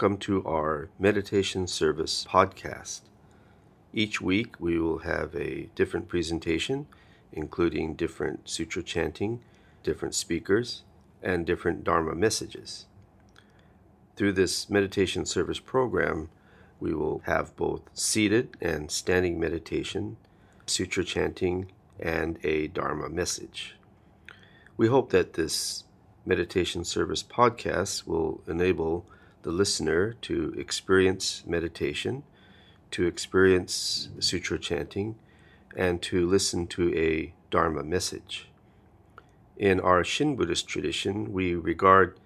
Welcome to our meditation service podcast. Each week we will have a different presentation, including different sutra chanting, different speakers, and different Dharma messages. Through this meditation service program, we will have both seated and standing meditation, sutra chanting, and a Dharma message. We hope that this meditation service podcast will enable the listener to experience meditation, to experience sutra chanting, and to listen to a Dharma message. In our Shin Buddhist tradition, we regard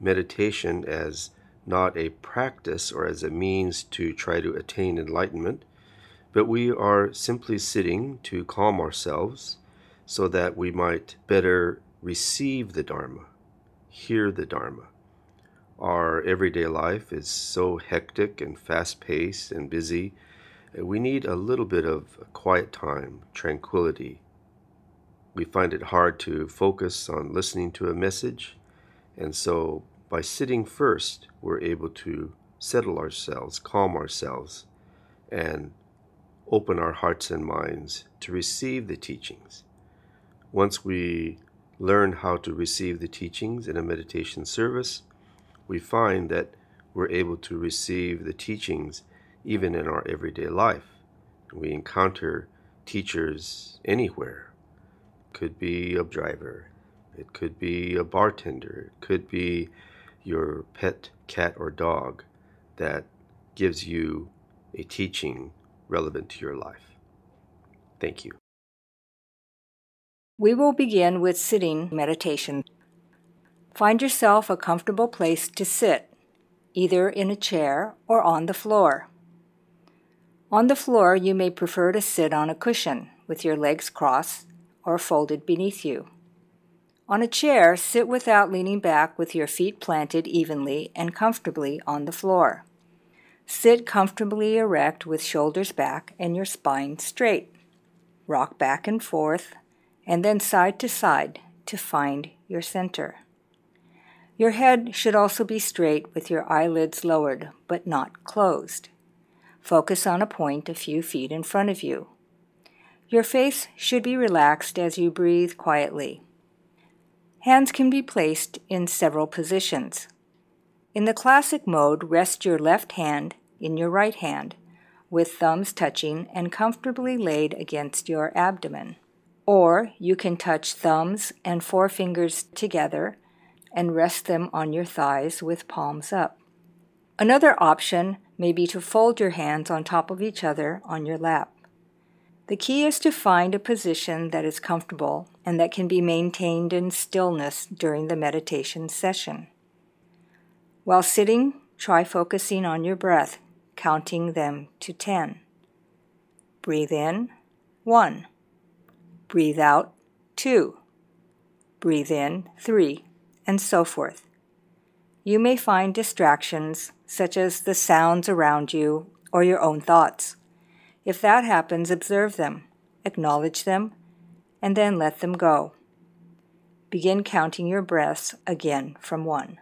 meditation as not a practice or as a means to try to attain enlightenment, but we are simply sitting to calm ourselves so that we might better receive the Dharma, hear the Dharma our everyday life is so hectic and fast paced and busy. We need a little bit of quiet time, tranquility. We find it hard to focus on listening to a message, and so by sitting first, we're able to settle ourselves, calm ourselves, and open our hearts and minds to receive the teachings. Once we learn how to receive the teachings in a meditation service, we find that we're able to receive the teachings even in our everyday life. We encounter teachers anywhere. It could be a driver, it could be a bartender, it could be your pet cat or dog that gives you a teaching relevant to your life. Thank you. We will begin with sitting meditation. Find yourself a comfortable place to sit, either in a chair or on the floor. On the floor, you may prefer to sit on a cushion with your legs crossed or folded beneath you. On a chair, sit without leaning back with your feet planted evenly and comfortably on the floor. Sit comfortably erect with shoulders back and your spine straight. Rock back and forth and then side to side to find your center. Your head should also be straight with your eyelids lowered but not closed. Focus on a point a few feet in front of you. Your face should be relaxed as you breathe quietly. Hands can be placed in several positions. In the classic mode, rest your left hand in your right hand, with thumbs touching and comfortably laid against your abdomen. Or you can touch thumbs and forefingers together and rest them on your thighs with palms up. Another option may be to fold your hands on top of each other on your lap. The key is to find a position that is comfortable and that can be maintained in stillness during the meditation session. While sitting, try focusing on your breath, counting them to 10. Breathe in, 1. Breathe out, 2. Breathe in, 3 and so forth. You may find distractions, such as the sounds around you or your own thoughts. If that happens, observe them, acknowledge them, and then let them go. Begin counting your breaths again from one.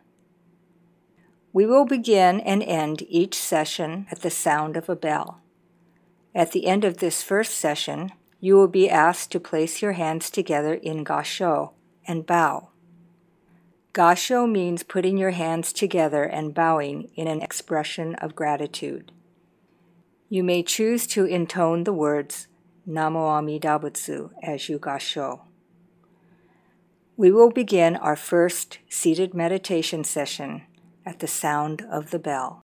We will begin and end each session at the sound of a bell. At the end of this first session, you will be asked to place your hands together in gasho and bow. Gasho means putting your hands together and bowing in an expression of gratitude. You may choose to intone the words Namo Amida Butsu as you gasho. We will begin our first seated meditation session at the sound of the bell.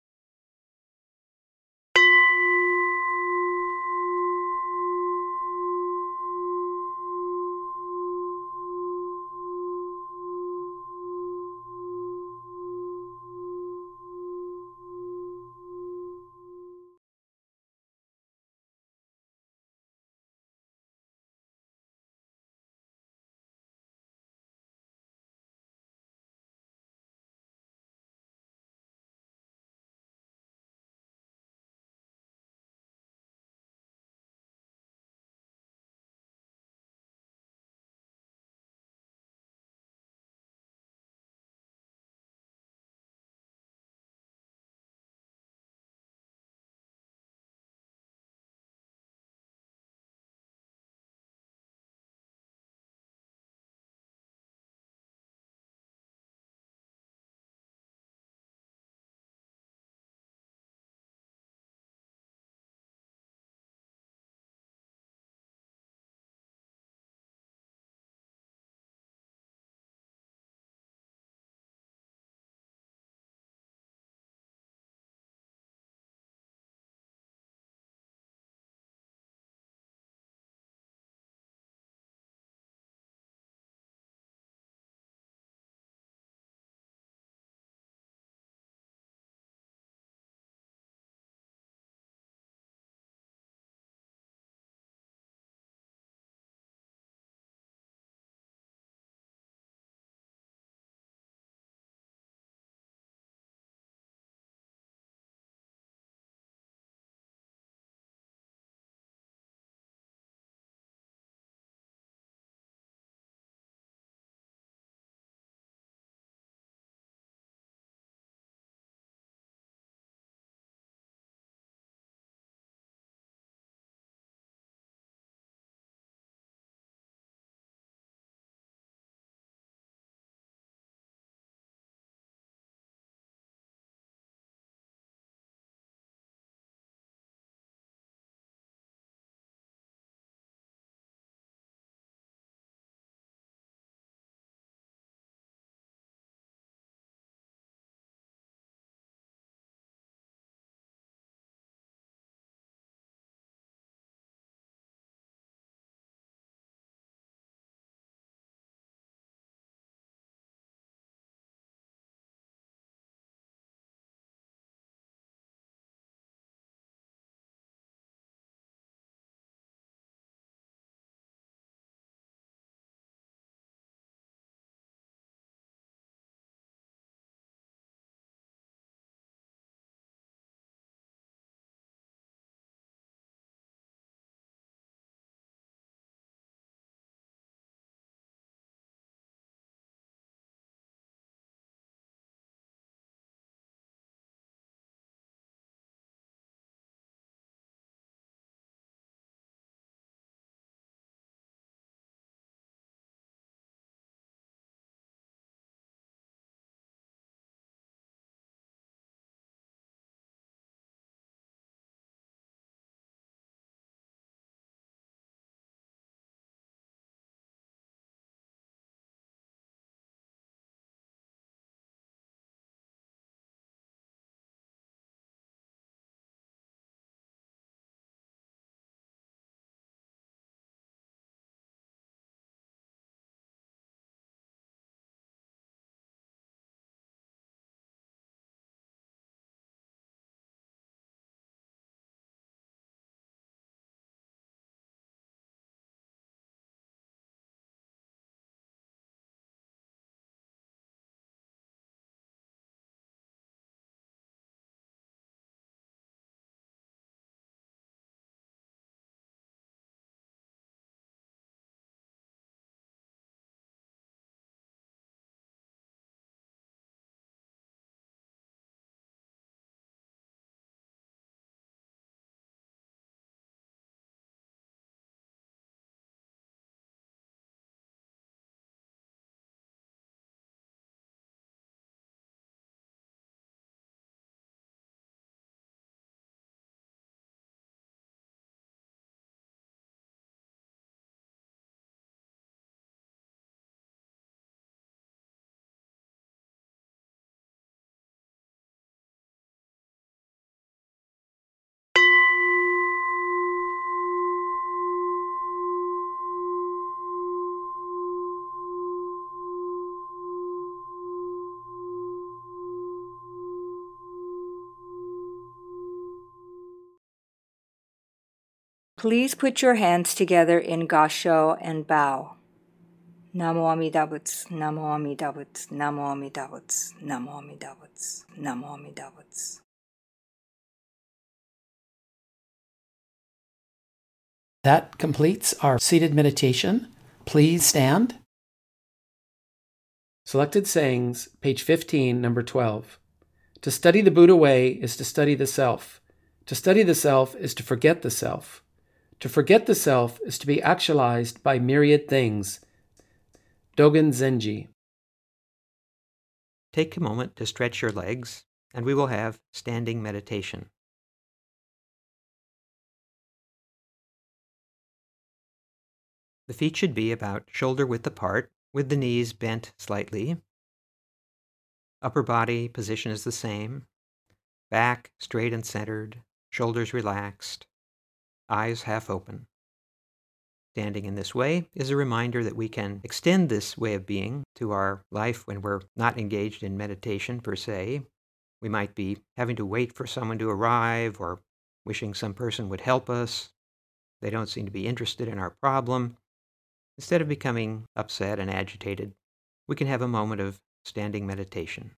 Please put your hands together in Gassho and bow. Namo Amida Butsu, Namo Amida Butsu, Namo Amida Butsu, Namo Amida Butsu, Namo Amida Butsu. That completes our seated meditation. Please stand. Selected Sayings, page 15, number 12. To study the Buddha way is to study the self. To study the self is to forget the self. To forget the self is to be actualized by myriad things. Dogen Zenji. Take a moment to stretch your legs, and we will have standing meditation. The feet should be about shoulder width apart, with the knees bent slightly. Upper body position is the same. Back straight and centered, shoulders relaxed, eyes half open. Standing in this way is a reminder that we can extend this way of being to our life when we're not engaged in meditation per se. We might be having to wait for someone to arrive or wishing some person would help us. They don't seem to be interested in our problem. Instead of becoming upset and agitated, we can have a moment of standing meditation.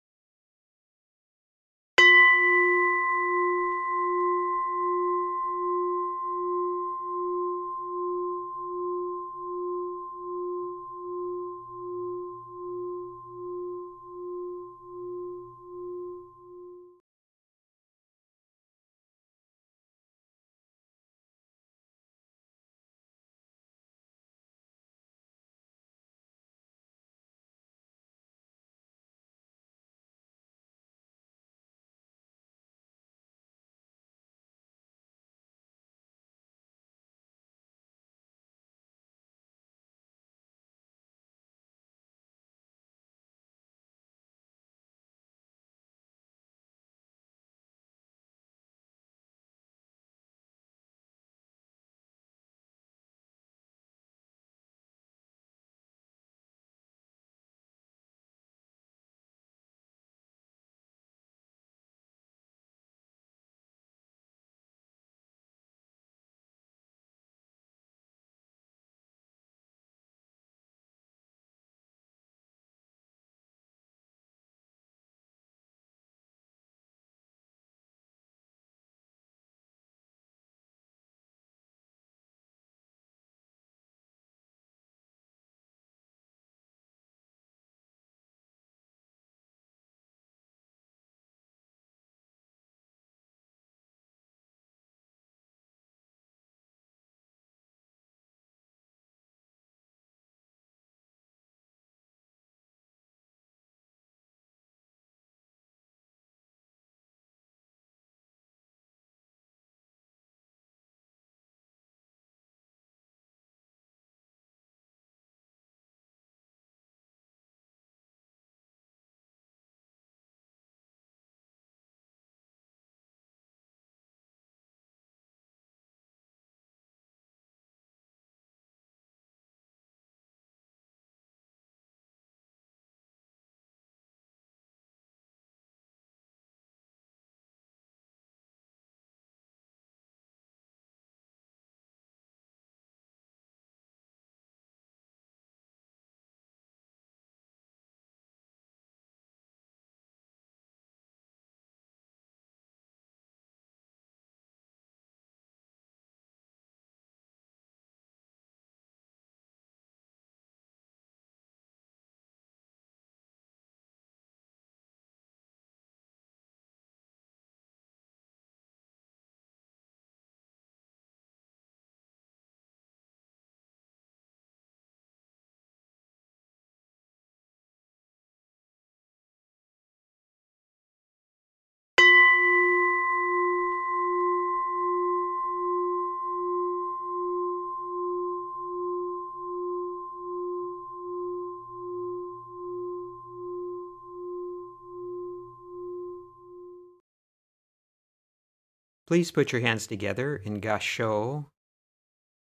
Please put your hands together in Gassho.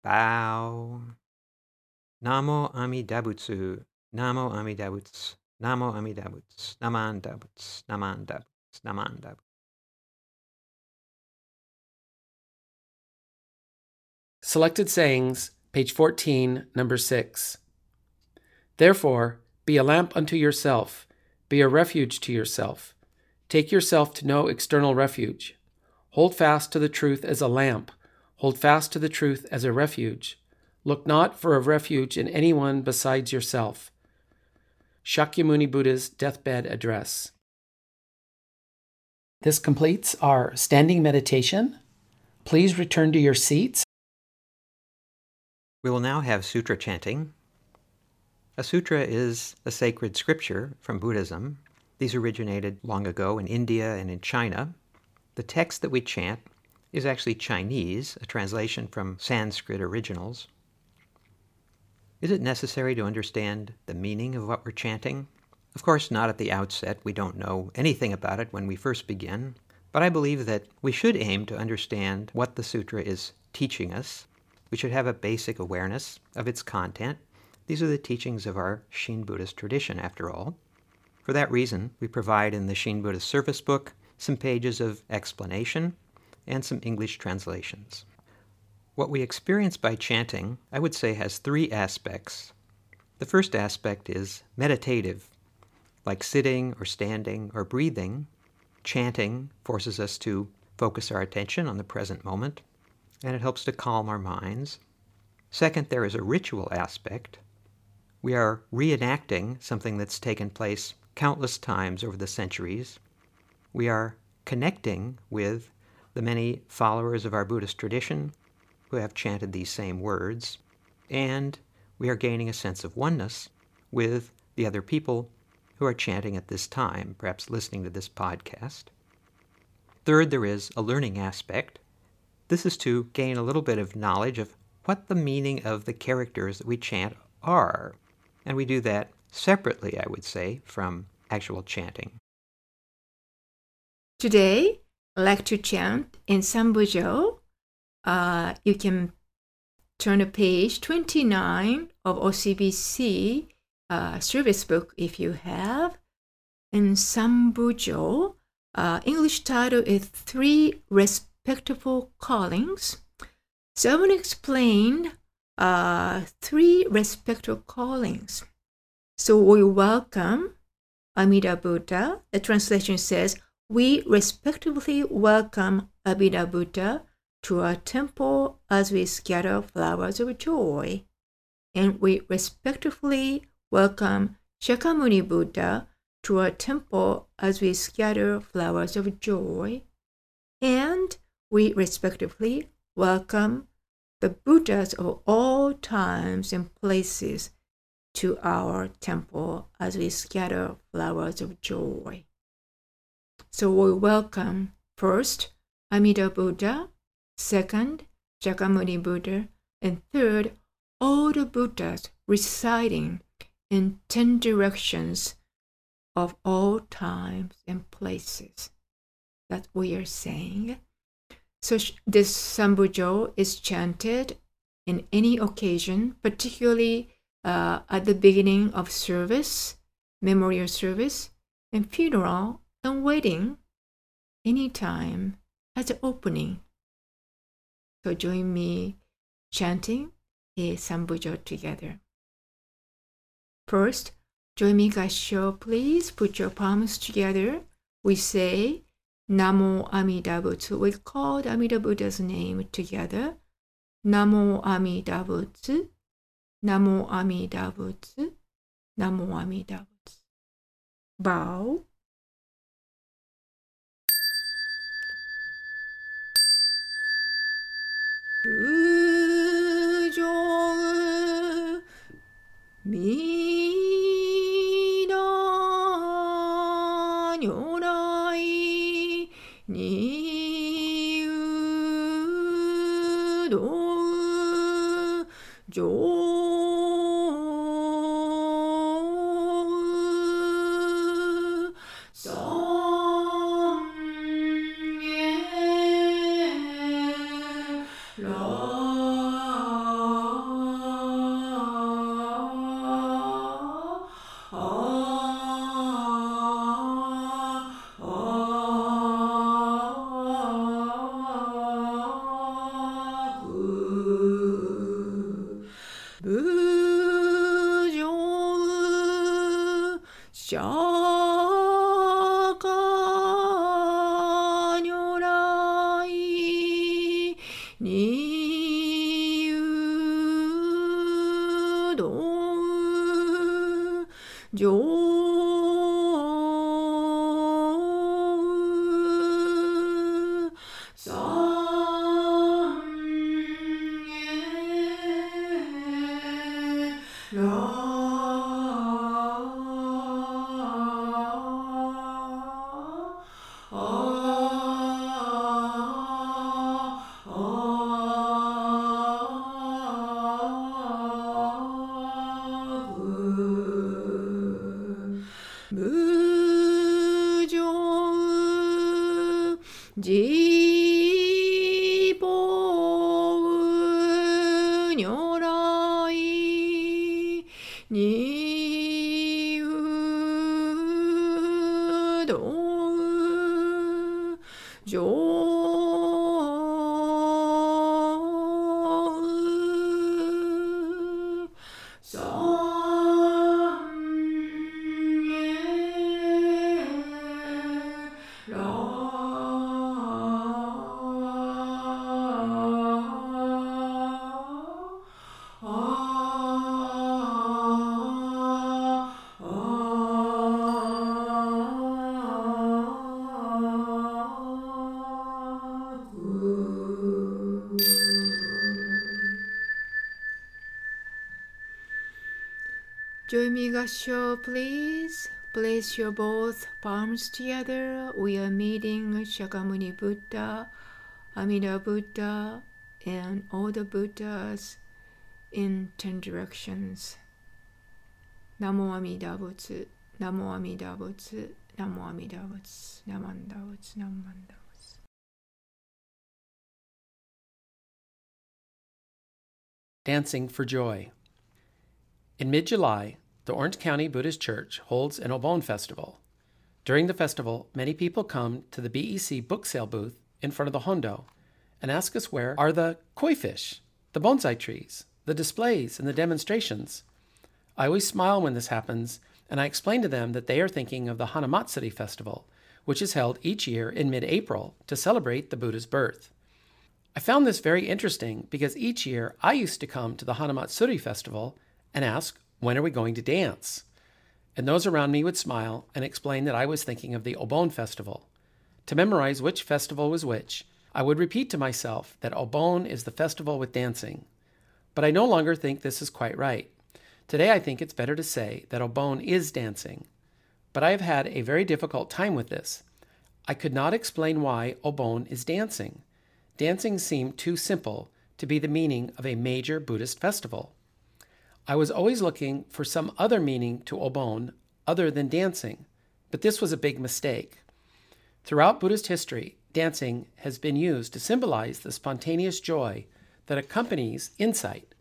Bow. Namo Amidabutsu. Namo Amidabutsu. Namo Amidabutsu. Naman Dabutsu. Naman Dabutsu. Naman Dabutsu. Selected Sayings, page 14, number 6. Therefore, be a lamp unto yourself, be a refuge to yourself. Take yourself to no external refuge. Hold fast to the truth as a lamp, hold fast to the truth as a refuge. Look not for a refuge in anyone besides yourself. Shakyamuni Buddha's deathbed address. This completes our standing meditation. Please return to your seats. We will now have sutra chanting. A sutra is a sacred scripture from Buddhism. These originated long ago in India and in China. The text that we chant is actually Chinese, a translation from Sanskrit originals. Is it necessary to understand the meaning of what we're chanting? Of course, not at the outset. We don't know anything about it when we first begin. But I believe that we should aim to understand what the sutra is teaching us. We should have a basic awareness of its content. These are the teachings of our Shin Buddhist tradition, after all. For that reason, we provide in the Shin Buddhist Service Book some pages of explanation and some English translations. What we experience by chanting, I would say, has three aspects. The first aspect is meditative, like sitting or standing or breathing. Chanting forces us to focus our attention on the present moment, and it helps to calm our minds. Second, there is a ritual aspect. We are reenacting something that's taken place countless times over the centuries. We are connecting with the many followers of our Buddhist tradition who have chanted these same words, and we are gaining a sense of oneness with the other people who are chanting at this time, perhaps listening to this podcast. Third, there is a learning aspect. This is to gain a little bit of knowledge of what the meaning of the characters that we chant are. And we do that separately, I would say, from actual chanting. Today, I'd like to chant in Sambujo uh, you can turn to page 29 of OCBC uh, service book if you have. In Sambujo, uh, English title is Three Respectable Callings. So I want to explain uh, three respectable callings. So we welcome Amida Buddha. The translation says, We respectfully welcome Amida Buddha to our temple as we scatter flowers of joy. And we respectfully welcome Shakyamuni Buddha to our temple as we scatter flowers of joy. And we respectively welcome the Buddhas of all times and places to our temple as we scatter flowers of joy. So we welcome first Amida Buddha, Second, Shakyamuni Buddha. And third, all the Buddhas residing in ten directions of all times and places. That we are saying. So this Sambujo is chanted in any occasion, particularly uh, at the beginning of service, memorial service, and funeral and wedding, anytime as an opening so join me chanting a Sambujo together. First, join me Gassho, please. Put your palms together. We say Namo Amida Butsu. We call Amida Buddha's name together. Namo Amida Butsu. Namo Amida Butsu. Namo Amida Butsu. Bow. 道上 Join me, Gasho, please. Place your both palms together. We are meeting Shakyamuni Buddha, Amida Buddha, and all the Buddhas in ten directions. Namo Amida Butsu, Namo Amida Butsu, Namo Amida Butsu, Namanda Butsu, Namanda Butsu. Dancing for Joy. In mid July, the Orange County Buddhist Church holds an Obon festival. During the festival, many people come to the BEC book sale booth in front of the Hondo and ask us where are the koi fish, the bonsai trees, the displays, and the demonstrations. I always smile when this happens, and I explain to them that they are thinking of the Hanamatsuri festival, which is held each year in mid April to celebrate the Buddha's birth. I found this very interesting because each year I used to come to the Hanamatsuri festival and ask, when are we going to dance? And those around me would smile and explain that I was thinking of the Obon festival. To memorize which festival was which, I would repeat to myself that Obon is the festival with dancing. But I no longer think this is quite right. Today I think it's better to say that Obon is dancing. But I have had a very difficult time with this. I could not explain why Obon is dancing. Dancing seemed too simple to be the meaning of a major Buddhist festival. I was always looking for some other meaning to Obon other than dancing, but this was a big mistake. Throughout Buddhist history, dancing has been used to symbolize the spontaneous joy that accompanies insight.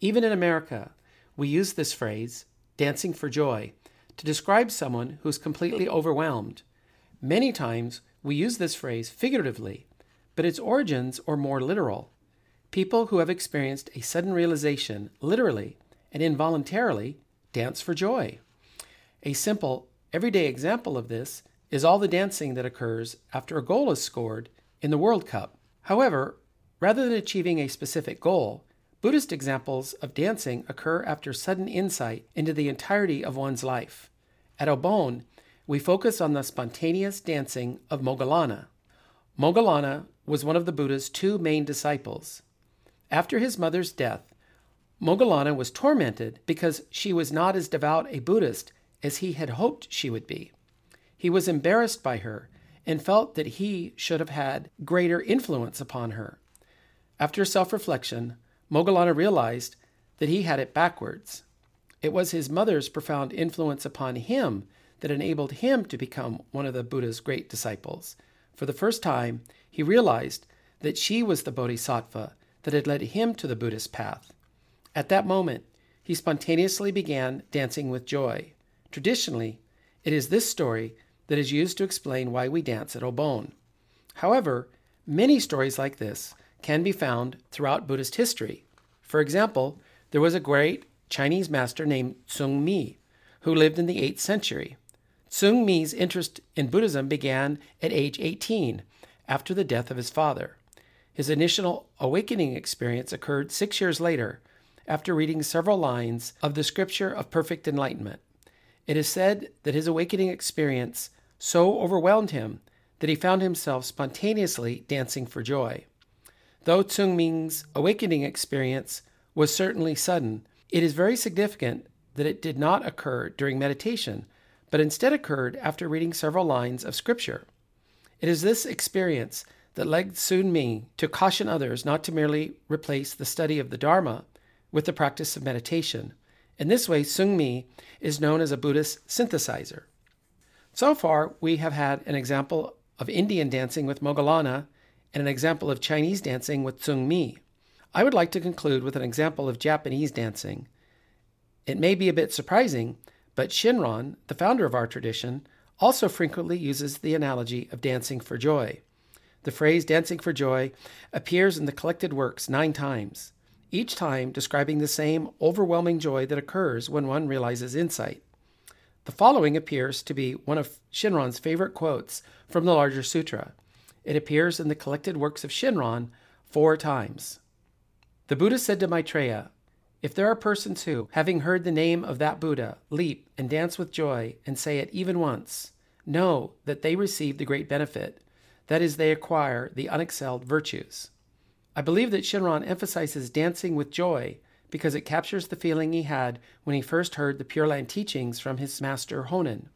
Even in America, we use this phrase, dancing for joy, to describe someone who's completely overwhelmed. Many times, we use this phrase figuratively, but its origins are more literal. People who have experienced a sudden realization, literally and involuntarily, dance for joy. A simple, everyday example of this is all the dancing that occurs after a goal is scored in the World Cup. However, rather than achieving a specific goal, Buddhist examples of dancing occur after sudden insight into the entirety of one's life. At Obon, we focus on the spontaneous dancing of Moggallana. Moggallana was one of the Buddha's two main disciples. After his mother's death, Moggallana was tormented because she was not as devout a Buddhist as he had hoped she would be. He was embarrassed by her and felt that he should have had greater influence upon her. After self reflection, Moggallana realized that he had it backwards. It was his mother's profound influence upon him that enabled him to become one of the Buddha's great disciples. For the first time, he realized that she was the bodhisattva that had led him to the Buddhist path. At that moment, he spontaneously began dancing with joy. Traditionally, it is this story that is used to explain why we dance at Obon. However, many stories like this can be found throughout Buddhist history. For example, there was a great Chinese master named Tsung Mi who lived in the 8th century. Tsung Mi's interest in Buddhism began at age 18 after the death of his father. His initial awakening experience occurred six years later after reading several lines of the Scripture of Perfect Enlightenment. It is said that his awakening experience so overwhelmed him that he found himself spontaneously dancing for joy. Though Tsung Mi's awakening experience was certainly sudden, it is very significant that it did not occur during meditation, but instead occurred after reading several lines of scripture. It is this experience that led Tsung Mi to caution others not to merely replace the study of the Dharma with the practice of meditation. In this way, Tsung Mi is known as a Buddhist synthesizer. So far, we have had an example of Indian dancing with Moggallana and an example of Chinese dancing with Tsung Mi. I would like to conclude with an example of Japanese dancing. It may be a bit surprising, but Shinran, the founder of our tradition, also frequently uses the analogy of dancing for joy. The phrase dancing for joy appears in the collected works nine times, each time describing the same overwhelming joy that occurs when one realizes insight. The following appears to be one of Shinran's favorite quotes from the larger sutra. It appears in the collected works of Shinran four times. The Buddha said to Maitreya, If there are persons who, having heard the name of that Buddha, leap and dance with joy and say it even once, know that they receive the great benefit that is, they acquire the unexcelled virtues. I believe that Shinran emphasizes dancing with joy because it captures the feeling he had when he first heard the Pure Land teachings from his master Honen.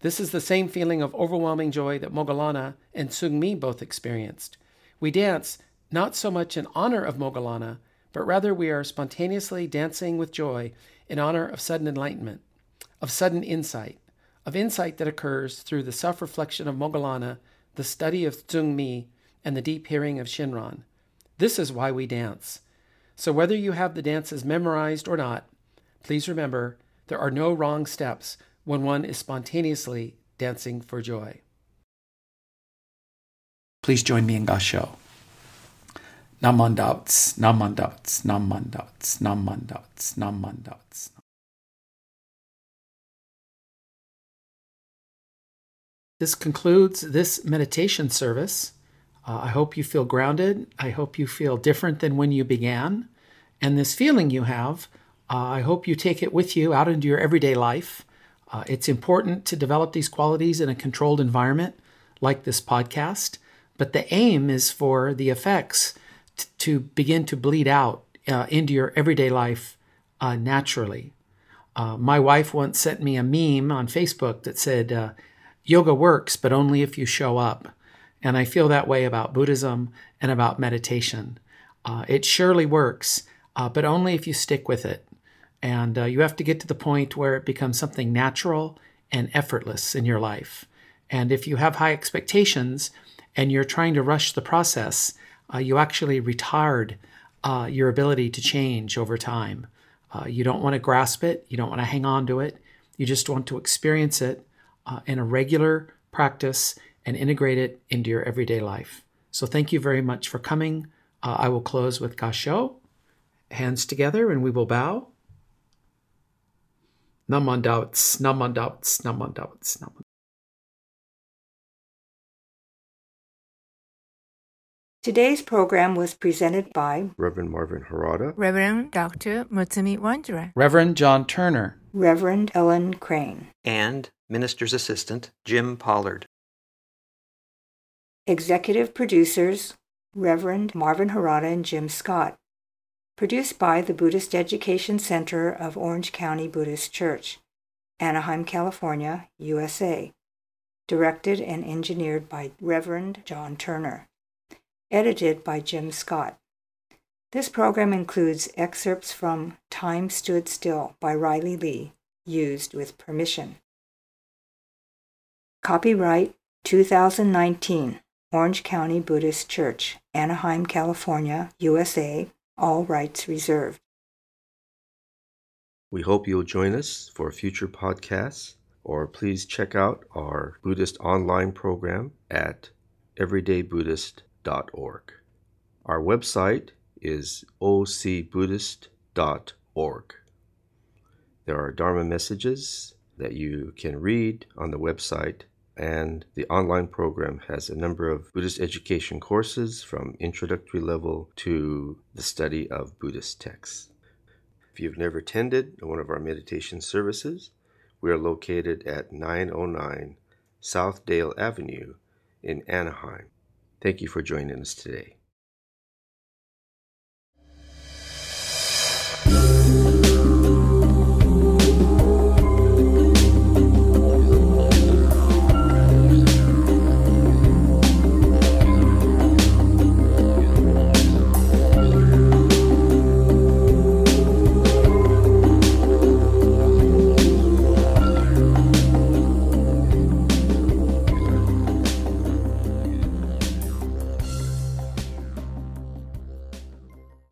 This is the same feeling of overwhelming joy that Moggallana and Tsung Mi both experienced. We dance not so much in honor of Moggallana, but rather we are spontaneously dancing with joy in honor of sudden enlightenment, of sudden insight, of insight that occurs through the self reflection of Moggallana, the study of Tsung Mi, and the deep hearing of Shinran. This is why we dance. So, whether you have the dances memorized or not, please remember there are no wrong steps when one is spontaneously dancing for joy. Please join me in Gasho. Namandats, namandats, namandats, namandats, namandats. This concludes this meditation service. Uh, I hope you feel grounded. I hope you feel different than when you began. And this feeling you have, uh, I hope you take it with you out into your everyday life. Uh, it's important to develop these qualities in a controlled environment like this podcast, but the aim is for the effects t- to begin to bleed out uh, into your everyday life uh, naturally. Uh, my wife once sent me a meme on Facebook that said, yoga works, but only if you show up. And I feel that way about Buddhism and about meditation. Uh, it surely works, uh, but only if you stick with it. And uh, you have to get to the point where it becomes something natural and effortless in your life. And if you have high expectations and you're trying to rush the process, uh, you actually retard uh, your ability to change over time. Uh, you don't want to grasp it, you don't want to hang on to it, you just want to experience it in a regular practice and integrate it into your everyday life. So thank you very much for coming. Uh, I will close with Gasho. Hands together and we will bow. Namandauts, namandauts, namandauts, namandauts. Today's program was presented by Reverend Marvin Harada, Reverend Dr. Mutsumi Wondra, Reverend John Turner, Reverend Ellen Crane, and Minister's Assistant Jim Pollard. Executive Producers Reverend Marvin Harada and Jim Scott. Produced by the Buddhist Education Center of Orange County Buddhist Church, Anaheim, California, USA. Directed and engineered by Reverend John Turner. Edited by Jim Scott. This program includes excerpts from Time Stood Still by Riley Lee, used with permission. Copyright 2019 Orange County Buddhist Church, Anaheim, California, USA, all rights reserved. We hope you'll join us for future podcasts, or please check out our Buddhist online program at everydaybuddhist.org. Our website is ocbuddhist.org. There are Dharma messages that you can read on the website, and the online program has a number of Buddhist education courses from introductory level to the study of Buddhist texts. If you've never attended one of our meditation services, We are located at 909 South Dale Avenue in Anaheim. Thank you for joining us today.